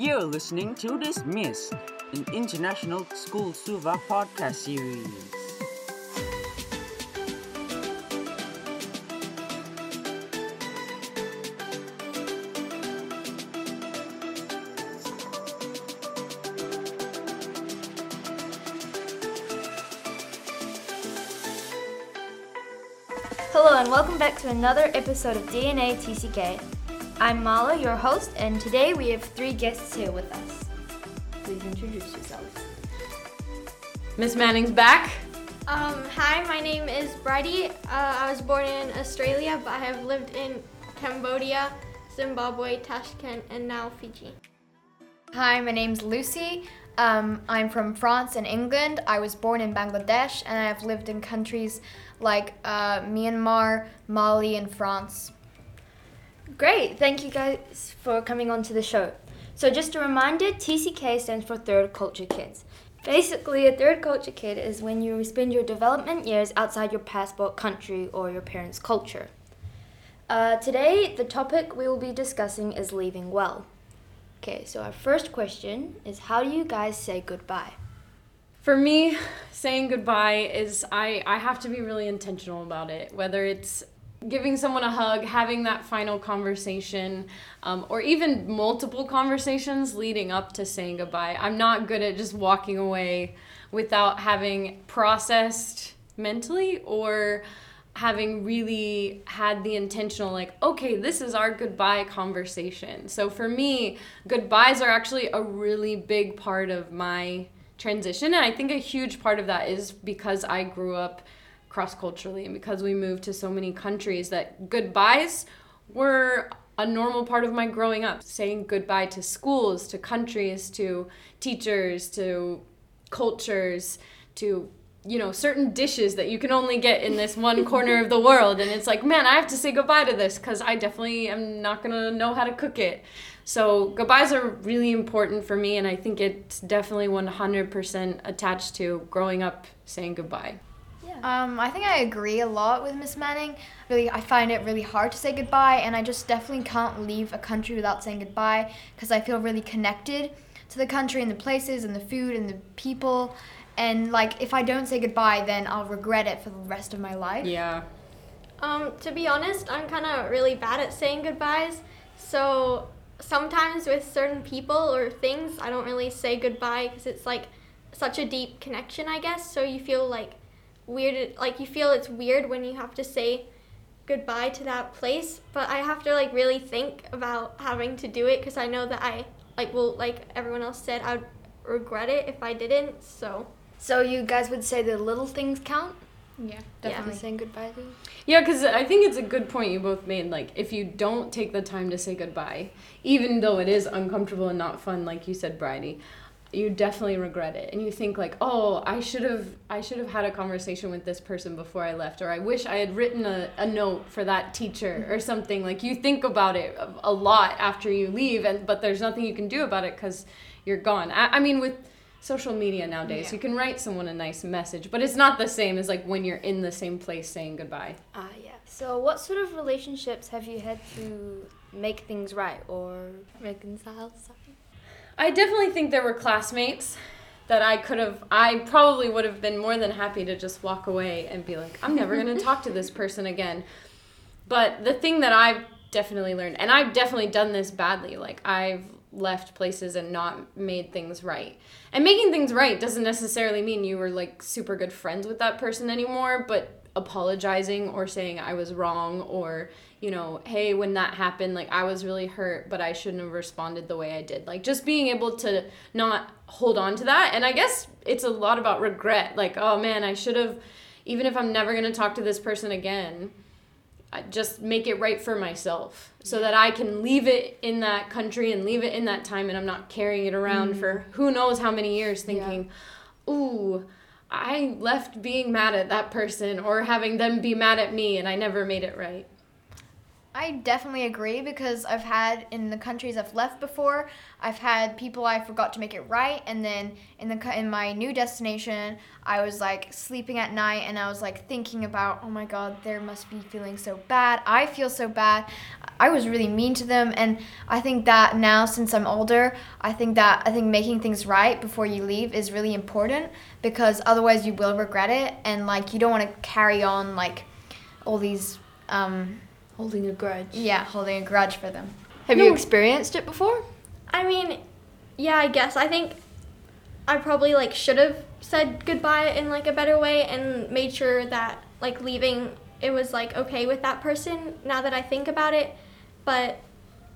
You're listening to DismISSed, an international school Suva podcast series. Hello and welcome back to another episode of DNA TCK. I'm Mala, your host, and today we have three guests here with us. Please introduce yourselves. Miss Manning's back. Um, hi, my name is Brydie. Uh, I was born in Australia, but I have lived in Cambodia, Zimbabwe, Tashkent, and now Fiji. Hi, my name's Lucie. Um, I'm from France and England. I was born in Bangladesh and I've lived in countries like uh, Myanmar, Mali, and France. Great, thank you guys for coming on to the show. So, just a reminder TCK stands for Third Culture Kids. Basically, a third culture kid is when you spend your development years outside your passport country or your parents' culture. Uh, today, the topic we will be discussing is leaving well. Okay, so our first question is how do you guys say goodbye? For me, saying goodbye is I, I have to be really intentional about it. Whether it's giving someone a hug, having that final conversation, um, or even multiple conversations leading up to saying goodbye. I'm not good at just walking away without having processed mentally or having really had the intentional like okay this is our goodbye conversation so for me goodbyes are actually a really big part of my transition and i think a huge part of that is because i grew up cross culturally and because we moved to so many countries that goodbyes were a normal part of my growing up. Saying goodbye to schools to countries to teachers to cultures to you know certain dishes that you can only get in this one corner of the world. And it's like man i have to say goodbye to this because i definitely am not going to know how to cook it. So goodbyes are really important for me and i think it's definitely 100% attached to growing up saying goodbye Um, I think I agree a lot with Miss Manning. Really, I find it really hard to say goodbye, and I just definitely can't leave a country without saying goodbye because I feel really connected to the country and the places and the food and the people. And like, if I don't say goodbye, then I'll regret it for the rest of my life. yeah Um, to be honest, I'm kind of really bad at saying goodbyes. So sometimes with certain people or things, I don't really say goodbye because it's like such a deep connection, I guess. So you feel like weird, like you feel it's weird when you have to say goodbye to that place. But I have to like really think about having to do it because I know that I like well, like everyone else said, I'd regret it if I didn't. So So you guys would say the little things count? yeah, Definitely saying goodbye to. you? Yeah, because I think it's a good point you both made. Like, if you don't take the time to say goodbye, even though it is uncomfortable and not fun, like you said, Brydie, you definitely regret it, and you think like, oh, I should have, I should have had a conversation with this person before I left, or I wish I had written a, a note for that teacher or something. Like, you think about it a- lot after you leave, and but there's nothing you can do about it because you're gone. I, I mean, with social media nowadays, you can write someone a nice message, but it's not the same as like when you're in the same place saying goodbye. Ah, yeah. So what sort of relationships have you had to make things right or reconcile? Sorry. I definitely think there were classmates that I could have, I probably would have been more than happy to just walk away and be like, I'm never going to talk to this person again. But the thing that I've definitely learned, and I've definitely done this badly, like I've left places and not made things right. And making things right doesn't necessarily mean you were like super good friends with that person anymore, but apologizing or saying I was wrong or, you know, hey, when that happened, like I was really hurt, but I shouldn't have responded the way I did. Like just being able to not hold on to that. And I guess it's a lot about regret. Like, oh man, I should have, even if I'm never going to talk to this person again, I just make it right for myself so that I can leave it in that country and leave it in that time and I'm not carrying it around for mm-hmm. who knows how many years thinking, ooh, I left being mad at that person or having them be mad at me and I never made it right. I definitely agree because I've had in the countries I've left before, I've had people I forgot to make it right, and then in the in my new destination, I was like sleeping at night and I was like thinking about, oh my god, there must be feeling so bad. I feel so bad. I was really mean to them and I think that now since I'm older, I think that I think making things right before you leave is really important because otherwise you will regret it and like you don't want to carry on like all these um Holding a grudge. yeah, holding a grudge for them. Have No. you experienced it before? I mean, yeah, I guess. I think I probably like should have said goodbye in like a better way and made sure that like leaving it was like okay with that person now that I think about it. But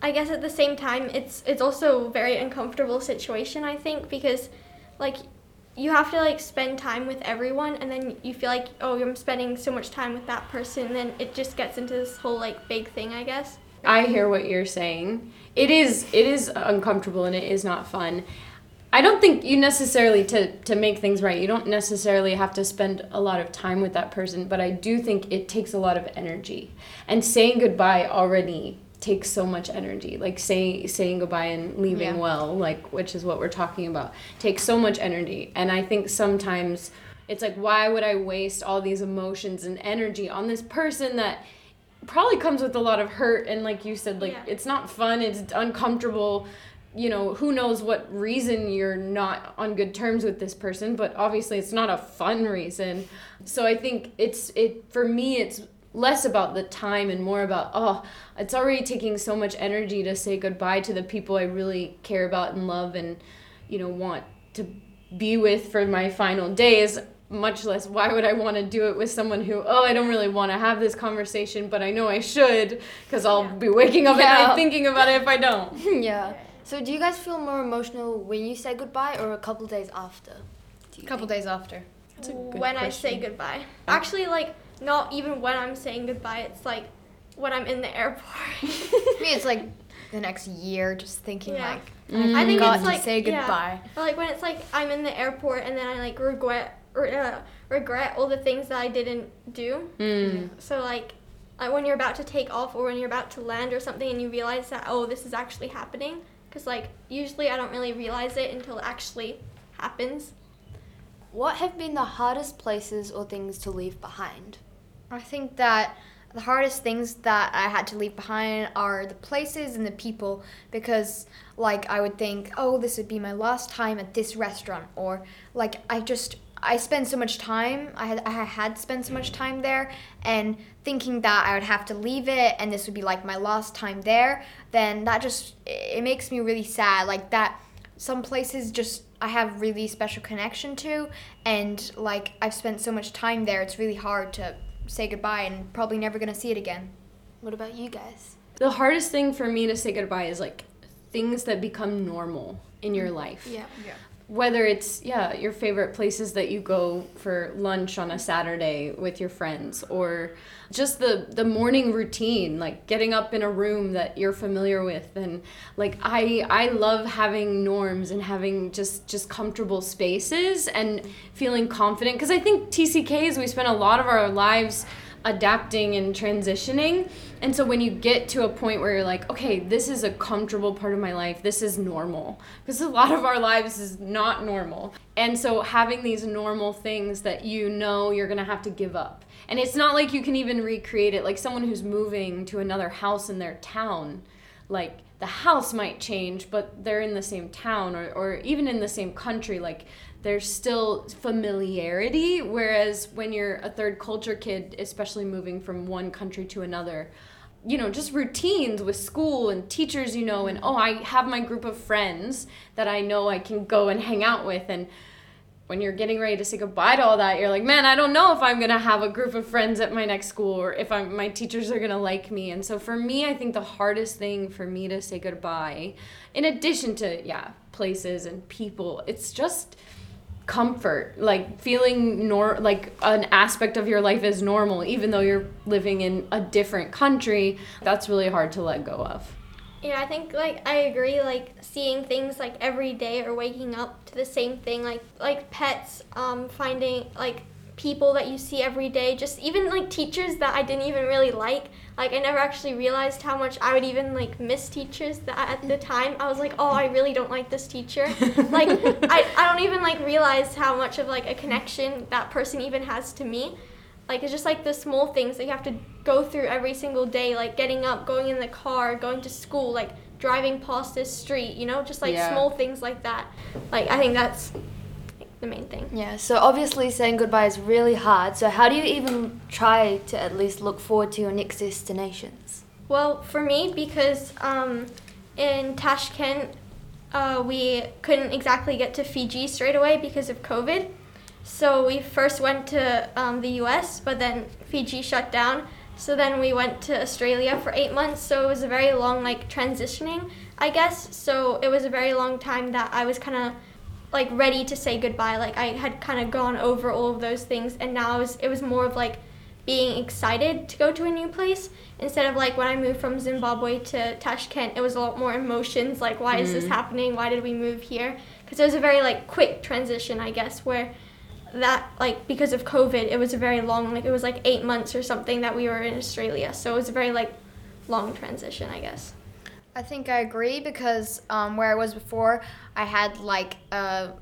I guess at the same time it's it's also a very uncomfortable situation I think because like you have to like spend time with everyone and then you feel like oh I'm spending so much time with that person then it just gets into this whole like big thing I guess. I hear what you're saying. It is it is uncomfortable and it is not fun. I don't think you necessarily to to make things right. You don't necessarily have to spend a lot of time with that person, but I do think it takes a lot of energy. And saying goodbye already takes so much energy. Like say saying goodbye and leaving Yeah. well, like which is what we're talking about, takes so much energy. And I think sometimes it's like why would I waste all these emotions and energy on this person that probably comes with a lot of hurt and like you said like Yeah. it's not fun it's uncomfortable you know who knows what reason you're not on good terms with this person but obviously it's not a fun reason so i think it's it for me it's less about the time and more about oh it's already taking so much energy to say goodbye to the people i really care about and love and you know want to be with for my final days much less why would i want to do it with someone who oh i don't really want to have this conversation but i know i should because i'll be waking up at Yeah. night thinking about it if i don't yeah. So do you guys feel more emotional when you say goodbye or a couple days after? A couple think? days after. That's a good when I say goodbye. Actually, like not even when I'm saying goodbye. It's like when I'm in the airport. Me it's like the next year just thinking Yeah. like Mm. I think got it's to like say yeah. goodbye. Or like when it's like I'm in the airport and then I like regret or uh, regret all the things that I didn't do. Mm. So like. Like when you're about to take off or when you're about to land or something and you realize that oh this is actually happening because like usually I don't really realize it until it actually happens. What have been the hardest places or things to leave behind? I think that the hardest things that I had to leave behind are the places and the people because like I would think, oh, this would be my last time at this restaurant or like I just I spend so much time I had I had spent so much time there and thinking that I would have to leave it and this would be like my last time there, then that just it makes me really sad like that some places just I have really special connection to and like I've spent so much time there it's really hard to say goodbye and probably never gonna see it again. What about you guys? the hardest thing for me to say goodbye is like things that become normal in your life Yeah. Whether it's yeah your favorite places that you go for lunch on a saturday with your friends or just the the morning routine like getting up in a room that you're familiar with. And like i i love having norms and having just just comfortable spaces and feeling confident. Because i think tck's we spend a lot of our lives adapting and transitioning. And so when you get to a point where you're like, okay, this is a comfortable part of my life, this is normal. Because a lot of our lives is not normal. And so having these normal things that you know you're going to have to give up. And it's not like you can even recreate it like someone who's moving to another house in their town. Like the house might change, but they're in the same town or, or even in the same country. Like there's still familiarity. Whereas when you're a third culture kid, especially moving from one country to another, you know, just routines with school and teachers you know, and oh, I have my group of friends that I know I can go and hang out with. And when you're getting ready to say goodbye to all that, you're like, man, I don't know if I'm gonna have a group of friends at my next school or if I'm, my teachers are gonna like me. And so for me, I think the hardest thing for me to say goodbye, in addition to yeah, places and people, it's just comfort, like feeling nor like an aspect of your life is normal, even though you're living in a different country. That's really hard to let go of. Yeah, I think like I agree. Like seeing things like every day or waking up to the same thing, like like pets, um, finding like people that you see every day, just even like teachers that I didn't even really like. Like I never actually realized how much I would even like miss teachers that at the time I was like, oh, I really don't like this teacher. like I, I don't even like realize how much of like a connection that person even has to me. like it's just like the small things that you have to go through every single day, like getting up, going in the car, going to school, like driving past this street, you know, just like Yeah. small things like that. Like I think that's the main thing. Yeah, so obviously saying goodbye is really hard. So how do you even try to at least look forward to your next destinations? Well, for me, because um, in Tashkent, uh, we couldn't exactly get to Fiji straight away because of COVID. So we first went to um, the US, but then Fiji shut down. So then we went to Australia for eight months. So it was a very long, like, transitioning, I guess. So it was a very long time that I was kind of like ready to say goodbye. Like I had kind of gone over all of those things, and now it was, it was more of like being excited to go to a new place instead of like when I moved from Zimbabwe to Tashkent. It was a lot more emotions. Like why is this mm. happening? Why did we move here? Because it was a very like quick transition, I guess, where that like because of COVID, it was a very long like it was like eight months or something that we were in Australia. So it was a very like long transition, I guess. I think I agree because um, where I was before, I had like uh,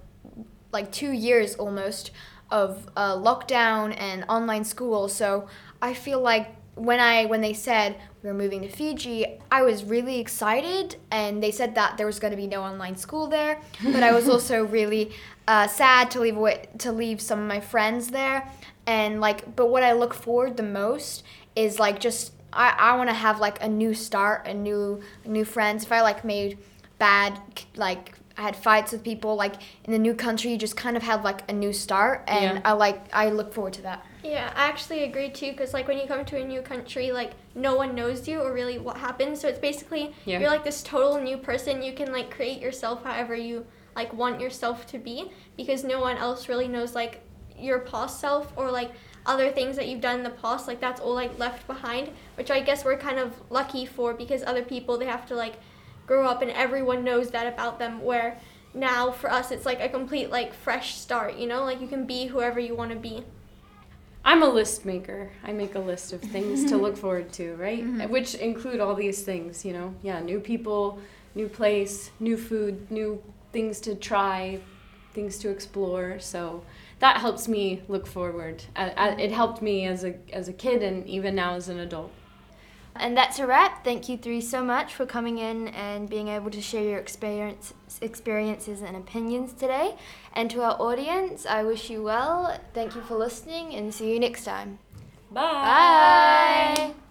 like two years almost of uh, lockdown and online school. So I feel like when I when they said we were moving to Fiji, I was really excited, and they said that there was going to be no online school there. But I was also really uh, sad to leave away, to leave some of my friends there, and like. But what I look forward the most is like just I, I want to have like a new start, a new new friends. If I like made bad like I had fights with people like in the new country, you just kind of have like a new start, and Yeah. I like I look forward to that. Yeah, I actually agree too, because like when you come to a new country, like no one knows you or really what happens. So it's basically Yeah. you're like this total new person. You can like create yourself however you like want yourself to be, because no one else really knows like your past self or like other things that you've done in the past. Like that's all like left behind, which I guess we're kind of lucky for because other people they have to like grow up and everyone knows that about them. Where now for us it's like a complete like fresh start. You know, like you can be whoever you want to be. I'm a list maker. I make a list of things to look forward to, right? Mm-hmm. Which include all these things, you know. Yeah, new people, new place, new food, new things to try, things to explore. So that helps me look forward. It helped me as a as a kid and even now as an adult. And that's a wrap. Thank you three so much for coming in and being able to share your experience, experiences and opinions today. And to our audience, I wish you well. Thank you for listening and see you next time. Bye. Bye.